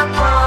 Bye.